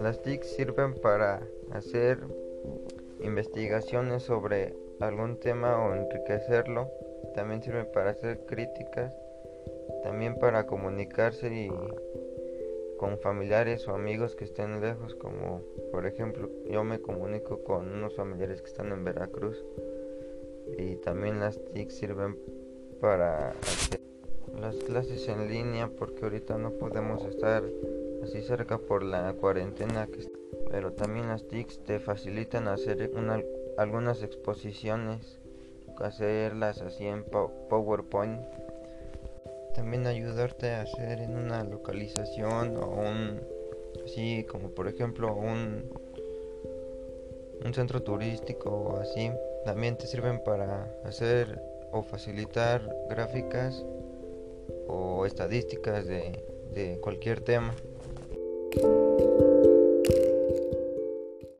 Las TIC sirven para hacer investigaciones sobre algún tema o enriquecerlo. También sirven para hacer críticas. También para comunicarse y con familiares o amigos que estén lejos, como por ejemplo yo me comunico con unos familiares que están en Veracruz y también las TIC sirven para hacer las clases en línea porque ahorita no podemos estar así cerca por la cuarentena que pero también las TICs te facilitan hacer algunas exposiciones hacerlas así en PowerPoint. También ayudarte a hacer en una localización o un así como por ejemplo un un centro turístico o así. También te sirven para hacer o facilitar gráficas o estadísticas de, de cualquier tema.